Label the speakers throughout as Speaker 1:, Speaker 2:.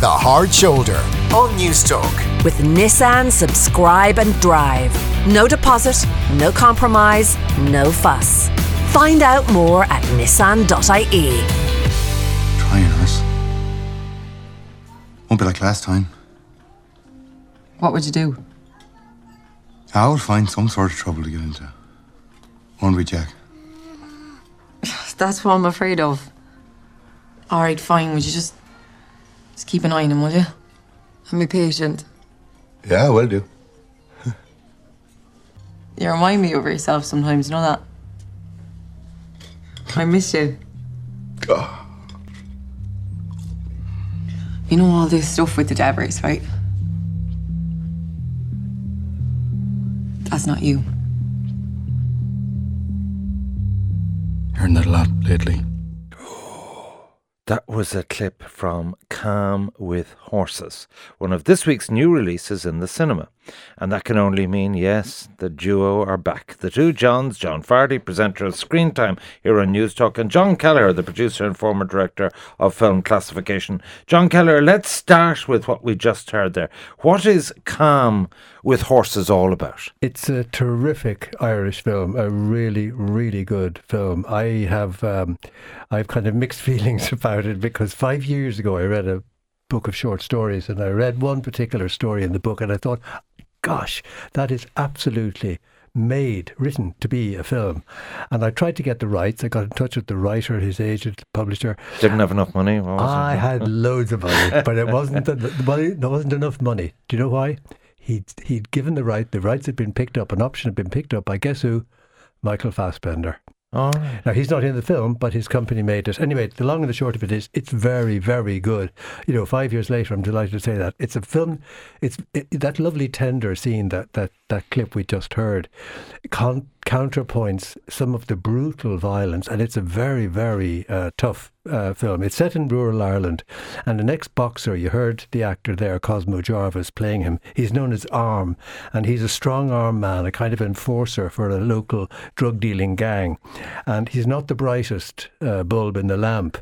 Speaker 1: The Hard Shoulder on Newstalk.
Speaker 2: With Nissan Subscribe and Drive. No deposit, no compromise, no fuss. Find out more at nissan.ie.
Speaker 3: Trying us. Won't be like last time.
Speaker 4: What would you do?
Speaker 3: I would find some sort of trouble to get into. Won't we, Jack?
Speaker 4: That's what I'm afraid of. All right, fine. Would you just just keep an eye on him, will you? And be patient.
Speaker 3: Yeah, I will do.
Speaker 4: You remind me of yourself sometimes. You know that. I miss you. Ah. You know all this stuff with the Devers, right? That's not you.
Speaker 3: Hearing that a lot lately.
Speaker 5: That was a clip from Calm with Horses, one of this week's new releases in the cinema. And that can only mean, yes, the duo are back. The two Johns, John Fardy, presenter of Screen Time here on Newstalk, and John Kelleher, the producer and former director of film classification. John Kelleher, let's start with what we just heard there. What is Calm with Horses all about?
Speaker 6: It's a terrific Irish film, a really, really good film. I have, um, I've kind of mixed feelings about it because five years ago I read a book of short stories and I read one particular story in the book and I thought, gosh, that is absolutely made, written to be a film. And I tried to get the rights. I got in touch with the writer, his agent, the publisher.
Speaker 5: Didn't have enough money?
Speaker 6: I
Speaker 5: it?
Speaker 6: had loads of money, but it wasn't the, the money. There wasn't enough money. Do you know why? He'd he'd given the right. The rights had been picked up. An option had been picked up by guess who? Michael Fassbender.
Speaker 5: Right.
Speaker 6: Now he's not in the film, but his company made it. Anyway, the long and the short of it is, it's very, very good. You know, five years later, I'm delighted to say that it's a film. It's it, that lovely tender scene that that that clip we just heard, con- counterpoints some of the brutal violence, and it's a very, very uh, tough uh, film. It's set in rural Ireland, and an ex-boxer. You heard the actor there, Cosmo Jarvis, playing him. He's known as Arm, and he's a strong arm man, a kind of enforcer for a local drug dealing gang, and he's not the brightest uh, bulb in the lamp.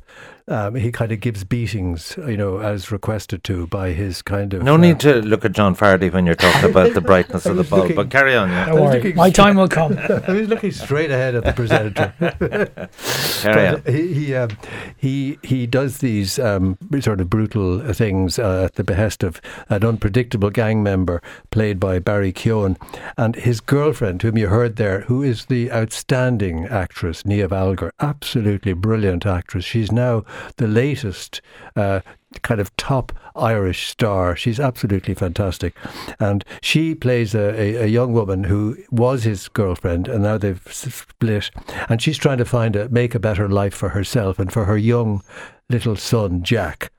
Speaker 6: Um, he kind of gives beatings, you know, as requested to by his kind of.
Speaker 5: No
Speaker 6: uh,
Speaker 5: need to look at John Fardy when you're talking about the brightness of the bulb,
Speaker 6: looking-
Speaker 5: but carry on, yeah.
Speaker 7: Worry, my time will come.
Speaker 6: I was looking straight ahead at the presenter.
Speaker 5: Carry on.
Speaker 6: He he, um, he he does these um, sort of brutal uh, things uh, at the behest of an unpredictable gang member played by Barry Keoghan, and his girlfriend, whom you heard there, who is the outstanding actress Niamh Algar, absolutely brilliant actress. She's now the latest. Uh, kind of top Irish star. She's absolutely fantastic. And she plays a, a, a young woman who was his girlfriend and now they've split. And she's trying to find a make a better life for herself and for her young little son, Jack.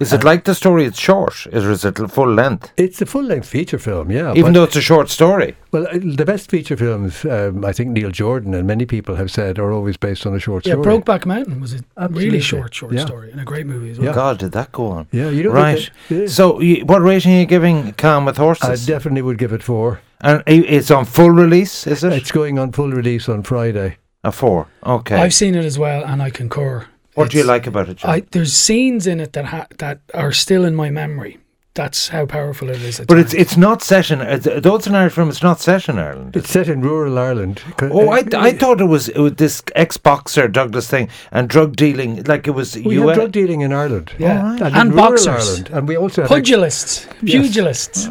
Speaker 5: Is it like the story? It's short, or is it full length?
Speaker 6: It's a full length feature film, yeah.
Speaker 5: Even though it's a short story.
Speaker 6: well, uh, the best feature films, um, I think Neil Jordan and many people have said, are always based on a short
Speaker 7: Yeah,
Speaker 6: story.
Speaker 7: Yeah, Brokeback Mountain was a
Speaker 6: Absolutely.
Speaker 7: really short, short
Speaker 6: Yeah.
Speaker 7: story and a great movie as well.
Speaker 6: Yeah.
Speaker 5: God, did that go on?
Speaker 6: Yeah, you don't
Speaker 5: right.
Speaker 6: think that- yeah.
Speaker 5: So, y- what rating are you giving Calm with Horses?
Speaker 6: I definitely would give it four.
Speaker 5: and it's on full release, is it?
Speaker 6: It's going on full release on Friday.
Speaker 5: a four. Okay.
Speaker 7: I've seen it as well, and I concur.
Speaker 5: What do you like about it, John?
Speaker 7: I, there's scenes in it that ha- that are still in my memory. That's how powerful it is.
Speaker 5: but it's
Speaker 7: times.
Speaker 5: it's not set in. it's- Though it's an Irish film, it's not set in Ireland.
Speaker 6: It's set in rural Ireland.
Speaker 5: Oh, I,
Speaker 6: uh,
Speaker 5: I thought it was, it was this ex boxer Douglas thing and drug dealing, like it was
Speaker 6: We
Speaker 5: US.
Speaker 6: have drug dealing in Ireland.
Speaker 7: Yeah.
Speaker 6: and,
Speaker 7: And
Speaker 6: in rural
Speaker 7: boxers.
Speaker 6: Ireland. And we also have
Speaker 7: pugilists, pugilists,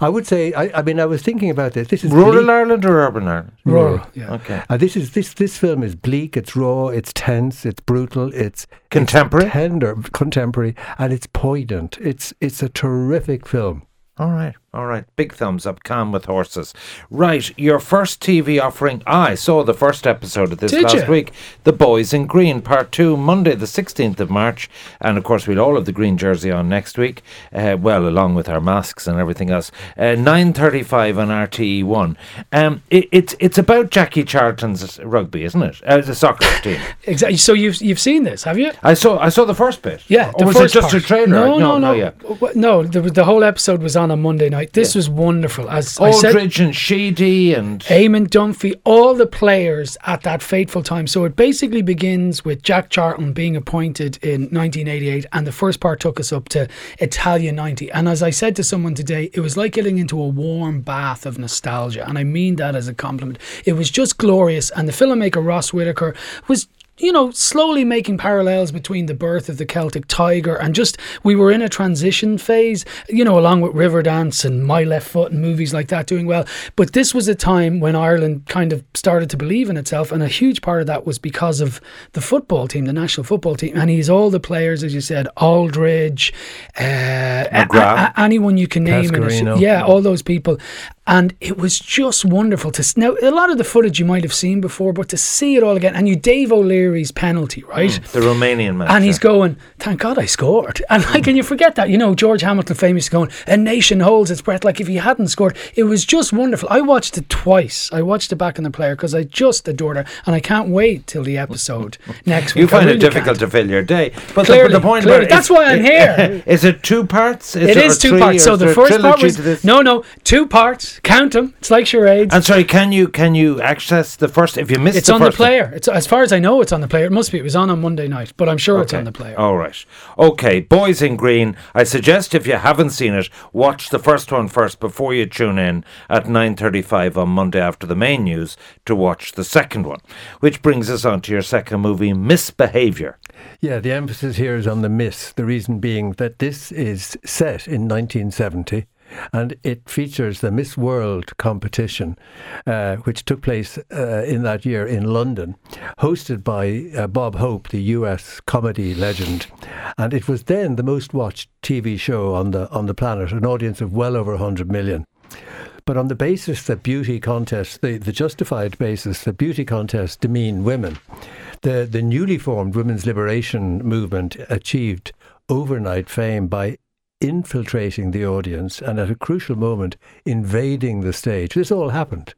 Speaker 6: I would say. I, I mean, I was thinking about this. This is
Speaker 5: Rural
Speaker 6: bleak.
Speaker 5: Ireland or urban Ireland?
Speaker 7: rural. Yeah.
Speaker 5: Okay.
Speaker 6: Uh, this is this this film is bleak. It's raw. It's tense. It's brutal. It's
Speaker 5: Contemporary?
Speaker 6: it's tender, contemporary, and it's poignant. It's it's a terrific film.
Speaker 5: All right, all right. Big thumbs up. Calm with horses. Right, your first TV offering. I saw the first episode of this
Speaker 7: Did
Speaker 5: last
Speaker 7: you?
Speaker 5: week. The Boys in Green, Part Two, Monday the sixteenth of March, and of course we'll all have the green jersey on next week. Uh, well, along with our masks and everything else. Uh, Nine thirty-five on RTE One. Um, it, it's it's about Jackie Charlton's rugby, isn't it? Uh, the soccer team.
Speaker 7: Exactly. So you've you've seen this, have you?
Speaker 5: I saw I saw the first bit.
Speaker 7: Yeah.
Speaker 5: Or
Speaker 7: the
Speaker 5: was
Speaker 7: first
Speaker 5: it just
Speaker 7: part.
Speaker 5: a trailer?
Speaker 7: No, no, no.
Speaker 5: yeah.
Speaker 7: No, the, the whole episode was on a Monday night. This was wonderful. As I said,
Speaker 5: Aldridge and Sheedy and
Speaker 7: Eamon Dunphy, all the players at that fateful time. So it basically begins with Jack Charlton being appointed in 1988, and the first part took us up to Italia 90. And as I said to someone today, it was like getting into a warm bath of nostalgia. And I mean that as a compliment. It was just glorious. And the filmmaker Ross Whitaker was you know, slowly making parallels between the birth of the Celtic Tiger and just we were in a transition phase, you know, along with Riverdance and My Left Foot and movies like that doing well. But this was a time when Ireland kind of started to believe in itself, and a huge part of that was because of the football team, the national football team. And he's all the players, as you said, Aldridge, uh, a- a- anyone you can name. Yeah, all those people. And it was just wonderful to now. A lot of the footage you might have seen before, but to see it all again, and you Dave O'Leary's penalty, right?
Speaker 5: Mm, the Romanian man.
Speaker 7: And he's going, thank God I scored. And like, and you forget that, you know, George Hamilton famously going, a nation holds its breath. Like if he hadn't scored, it was just wonderful. I watched it twice. I watched it back in the player because I just adored it, and I can't wait till the episode next week.
Speaker 5: You find
Speaker 7: really
Speaker 5: it difficult
Speaker 7: can't.
Speaker 5: to fill your day, but
Speaker 7: Clearly,
Speaker 5: the, the point
Speaker 7: clearly. That's why I'm here.
Speaker 5: Is it two parts? Is
Speaker 7: It is two parts. So the first part was no, no, two parts. Count them. It's like charades.
Speaker 5: I'm sorry, can you can you access the first if you missed
Speaker 7: It's
Speaker 5: the
Speaker 7: on the
Speaker 5: first one?
Speaker 7: player. It's as far as I know, it's on the player. It must be. It was on on Monday night, but I'm sure it's on the player.
Speaker 5: All right. Okay, Boys in Green. I suggest if you haven't seen it, watch the first one first before you tune in at 9:35 on Monday after the main news to watch the second one. Which brings us on to your second movie, Misbehavior.
Speaker 6: Yeah, the emphasis here is on the miss. The reason being that this is set in 1970 and it features the Miss World competition, uh, which took place uh, in that year in London, hosted by uh, Bob Hope, the US comedy legend. And it was then the most watched TV show on the, on the planet, an audience of well over 100 million. But on the basis that beauty contests, the, the justified basis that beauty contests demean women, the, the newly formed women's liberation movement achieved overnight fame by infiltrating the audience and at a crucial moment invading the stage. This all happened.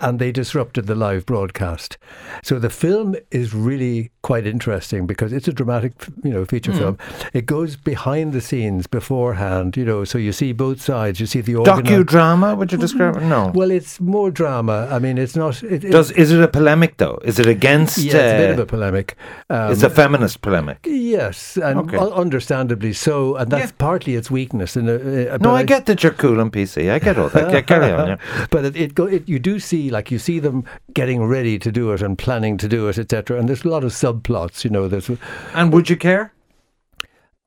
Speaker 6: And they disrupted the live broadcast. So the film is really quite interesting because it's a dramatic, you know, feature film. It goes behind the scenes beforehand, you know, so you see both sides. You see the organi-
Speaker 5: Docudrama, would you describe it? No.
Speaker 6: Well, it's more drama. I mean, it's not. It, it-
Speaker 5: Does is it a polemic though? Is it against?
Speaker 6: yeah, it's a bit
Speaker 5: uh,
Speaker 6: of a polemic. Um,
Speaker 5: it's a feminist polemic.
Speaker 6: Yes, and
Speaker 5: Okay.
Speaker 6: un- understandably so, and that's
Speaker 5: Yeah.
Speaker 6: partly its weakness. In a, uh,
Speaker 5: No, I get that you're cool and PC. I get all that. Yeah, carry on. Yeah.
Speaker 6: but it, it, go, it you do see like you see them getting ready to do it and planning to do it, etc. And there's a lot of subplots. You know, there's.
Speaker 5: And would you care?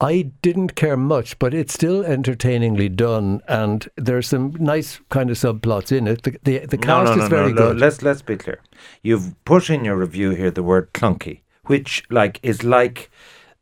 Speaker 6: I didn't care much, but it's still entertainingly done, and there's some nice kind of subplots in it. The the, the cast is very good.
Speaker 5: Let's let's be clear. You've put in your review here the word clunky, which like is like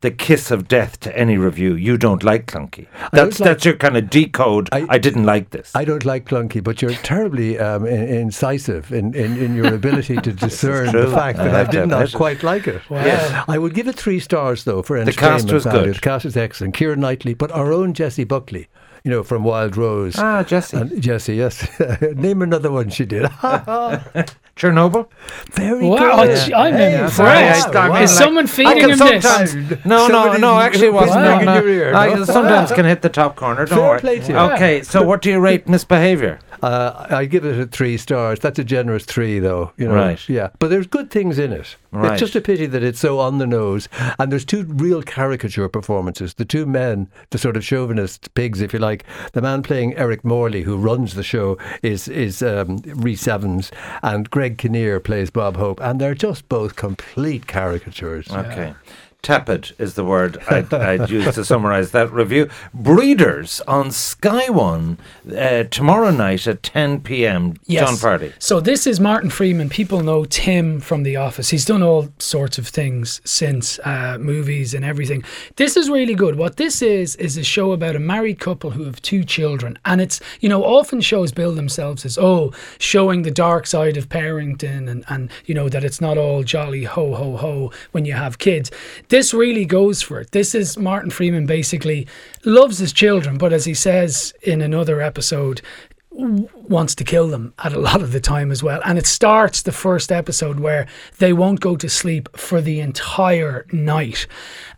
Speaker 5: the kiss of death to any review. You don't like clunky. That's
Speaker 6: like-
Speaker 5: that's your kind of decode. I,
Speaker 6: I-
Speaker 5: didn't like this.
Speaker 6: I don't like clunky, but you're terribly um, in, incisive in, in, in your ability to discern the fact that I, did not quite like it.
Speaker 7: Wow.
Speaker 5: Yes.
Speaker 6: I would give it three stars though for entertainment.
Speaker 5: The cast was
Speaker 6: value.
Speaker 5: good.
Speaker 6: The cast is excellent. Kieran Knightley, but our own Jessie Buckley, you know, from Wild Rose.
Speaker 5: ah, Jesse.
Speaker 6: And Jessie, yes. Name another one she did.
Speaker 5: Chernobyl.
Speaker 6: Very
Speaker 7: Wow,
Speaker 6: good.
Speaker 7: gee, I'm
Speaker 6: Yeah.
Speaker 7: impressed.
Speaker 6: Wow, wow.
Speaker 7: Is someone
Speaker 5: I
Speaker 7: feeding
Speaker 5: can
Speaker 7: him this?
Speaker 5: sometimes- No, no,
Speaker 6: Somebody's
Speaker 5: no. Actually, it wasn't.
Speaker 6: whispering
Speaker 5: No,
Speaker 6: in your ear,
Speaker 5: no. I
Speaker 6: no?
Speaker 5: sometimes can hit the top corner. Don't
Speaker 6: Fair
Speaker 5: worry.
Speaker 6: play to you.
Speaker 5: Okay, so what do you rate misbehavior?
Speaker 6: Uh, I give it a three stars. That's a generous three, though. You know,
Speaker 5: Right.
Speaker 6: Yeah, but there's good things in it.
Speaker 5: Right.
Speaker 6: It's just a pity that it's so on the nose. And there's two real caricature performances. The two men, the sort of chauvinist pigs, if you like. The man playing Eric Morley, who runs the show, is is um, Rhys Ifans, and Greg Kinnear plays Bob Hope, and they're just both complete caricatures.
Speaker 5: Okay. Tepid is the word I'd, I'd use to summarise that review. Breeders on Sky One uh, tomorrow night at 10 p.m. John Fardy.
Speaker 7: So this is Martin Freeman. People know Tim from The Office. He's done all sorts of things since uh, movies and everything. This is really good. What this is is a show about a married couple who have two children, and it's you know often shows bill themselves as oh showing the dark side of parenting and and you know that it's not all jolly ho ho ho when you have kids. This really goes for it. This is Martin Freeman basically loves his children, but as he says in another episode, wants to kill them at a lot of the time as well. And it starts the first episode where they won't go to sleep for the entire night.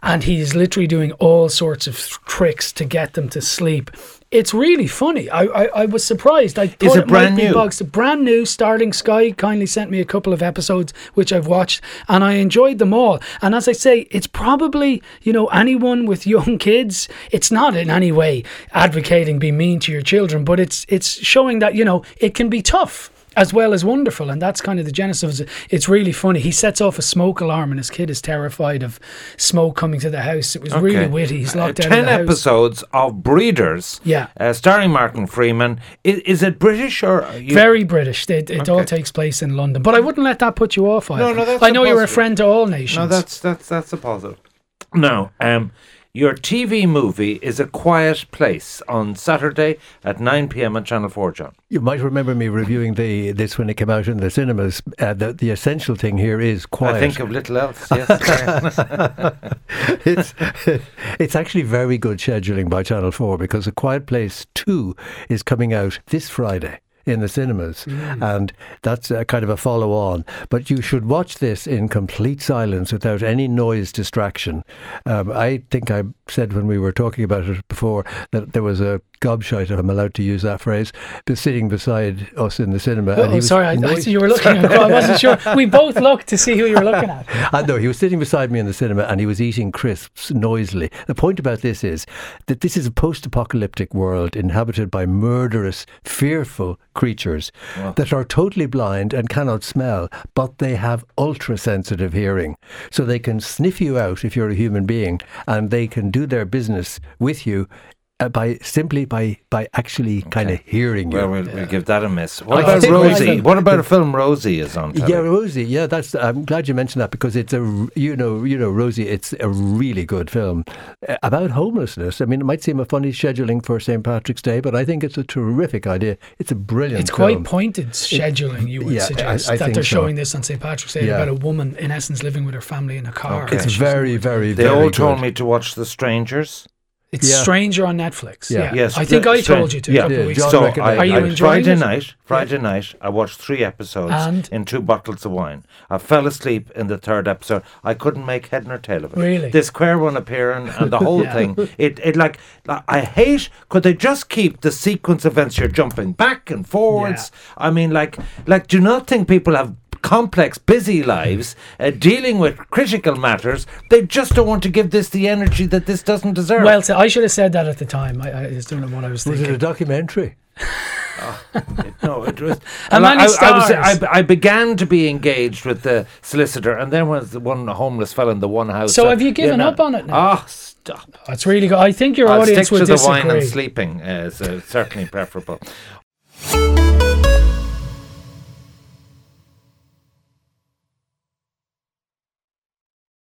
Speaker 7: And he's literally doing all sorts of tricks to get them to sleep. It's really funny. I, I, I was surprised. I thought
Speaker 5: Is it
Speaker 7: it
Speaker 5: brand
Speaker 7: might be
Speaker 5: new?
Speaker 7: bugs. Brand new. Starting Sky kindly sent me a couple of episodes which I've watched, and I enjoyed them all. And as I say, it's probably you know anyone with young kids. It's not in any way advocating be mean to your children, but it's it's showing that you know it can be tough. As well as wonderful, and that's kind of the genesis. of it. It's really funny. He sets off a smoke alarm, and his kid is terrified of smoke coming to the house. It was really
Speaker 5: Okay.
Speaker 7: witty. He's
Speaker 5: Uh,
Speaker 7: locked out of
Speaker 5: Ten episodes of Breeders.
Speaker 7: Yeah.
Speaker 5: Uh, starring Martin Freeman. Is, is it British or
Speaker 7: Very British. It, it all takes place in London. But I wouldn't let that put you off.
Speaker 5: No, no, that's
Speaker 7: I
Speaker 5: a
Speaker 7: know you're a friend to all nations.
Speaker 5: No, that's that's that's a positive. No, um, your TV movie is A Quiet Place on Saturday at 9 p.m. on Channel 4, John.
Speaker 6: You might remember me reviewing the this when it came out in the cinemas. Uh, the, the essential thing here is quiet.
Speaker 5: I think of little else. Yes.
Speaker 6: it's it's actually very good scheduling by Channel Four because A Quiet Place Two is coming out this Friday in the cinemas, and that's a kind of a follow on. But you should watch this in complete silence without any noise distraction. Um, I think I said when we were talking about it before that there was a gobshite, if I'm allowed to use that phrase, be- sitting beside us in the cinema. and
Speaker 7: Oh,
Speaker 6: he was
Speaker 7: sorry, I, I you were looking. at I wasn't sure. We both looked to see who you were looking at.
Speaker 6: Uh, I know he was sitting beside me in the cinema and he was eating crisps noisily. The point about this is that this is a post-apocalyptic world inhabited by murderous, fearful creatures that are totally blind and cannot smell, but they have ultra-sensitive hearing, so they can sniff you out if you're a human being, and they can do their business with you. Uh, by simply by by actually kind of hearing you.
Speaker 5: well, we'll, we'll give that a miss. What
Speaker 7: I
Speaker 5: about Rosie?
Speaker 7: I-
Speaker 5: What about a film Rosie is on? Telly?
Speaker 6: Yeah, Rosie. Yeah, that's. I'm glad you mentioned that because it's a you know, you know, Rosie. It's a really good film uh, about homelessness. I mean, it might seem a funny scheduling for St. Patrick's Day, but I think it's a terrific idea. It's a brilliant.
Speaker 7: It's quite pointed scheduling, you would
Speaker 6: yeah,
Speaker 7: suggest,
Speaker 6: I
Speaker 7: that they're
Speaker 6: so.
Speaker 7: showing this on St. Patrick's Day
Speaker 6: Yeah.
Speaker 7: about a woman, in essence, living with her family in a car.
Speaker 5: Okay.
Speaker 6: It's very, very,
Speaker 5: They
Speaker 6: very
Speaker 5: all
Speaker 6: good.
Speaker 5: told me to watch The Strangers.
Speaker 7: It's
Speaker 6: Yeah.
Speaker 7: Stranger on Netflix.
Speaker 6: Yeah.
Speaker 7: Yeah.
Speaker 5: Yes,
Speaker 7: I think
Speaker 5: the-
Speaker 7: I
Speaker 5: Stran-
Speaker 7: told you to.
Speaker 5: Yeah,
Speaker 7: a couple
Speaker 6: Yeah,
Speaker 7: weeks
Speaker 6: John
Speaker 7: ago.
Speaker 5: so I,
Speaker 7: Are you
Speaker 5: I,
Speaker 7: enjoying
Speaker 5: Friday
Speaker 7: it?
Speaker 5: night, Friday night, I watched three episodes
Speaker 7: And?
Speaker 5: in two bottles of wine. I fell asleep in the third episode. I couldn't make head nor tail of it.
Speaker 7: Really?
Speaker 5: This queer one appearing and the whole
Speaker 7: Yeah.
Speaker 5: thing. It, it like, like, I hate. Could they just keep the sequence of events? You're jumping back and forwards. I mean, like, like, do you not think people have complex, busy lives, uh, dealing with critical matters. They just don't want to give this the energy that this doesn't deserve.
Speaker 7: Well, so I should have said that at the time. I, I just don't know what I was thinking.
Speaker 6: Was it a documentary?
Speaker 5: No, it was. And I,
Speaker 7: many
Speaker 5: I, I, was,
Speaker 7: stars?
Speaker 5: I, I began to be engaged with the solicitor, and then was the one homeless fella in the one house.
Speaker 7: So
Speaker 5: uh,
Speaker 7: have you given
Speaker 5: know-
Speaker 7: up on it now?
Speaker 5: Ah, stop!
Speaker 7: It's really good. I think your
Speaker 5: I'll
Speaker 7: audience
Speaker 5: stick
Speaker 7: would
Speaker 5: to the
Speaker 7: disagree.
Speaker 5: wine and sleeping. Uh, is uh, certainly preferable.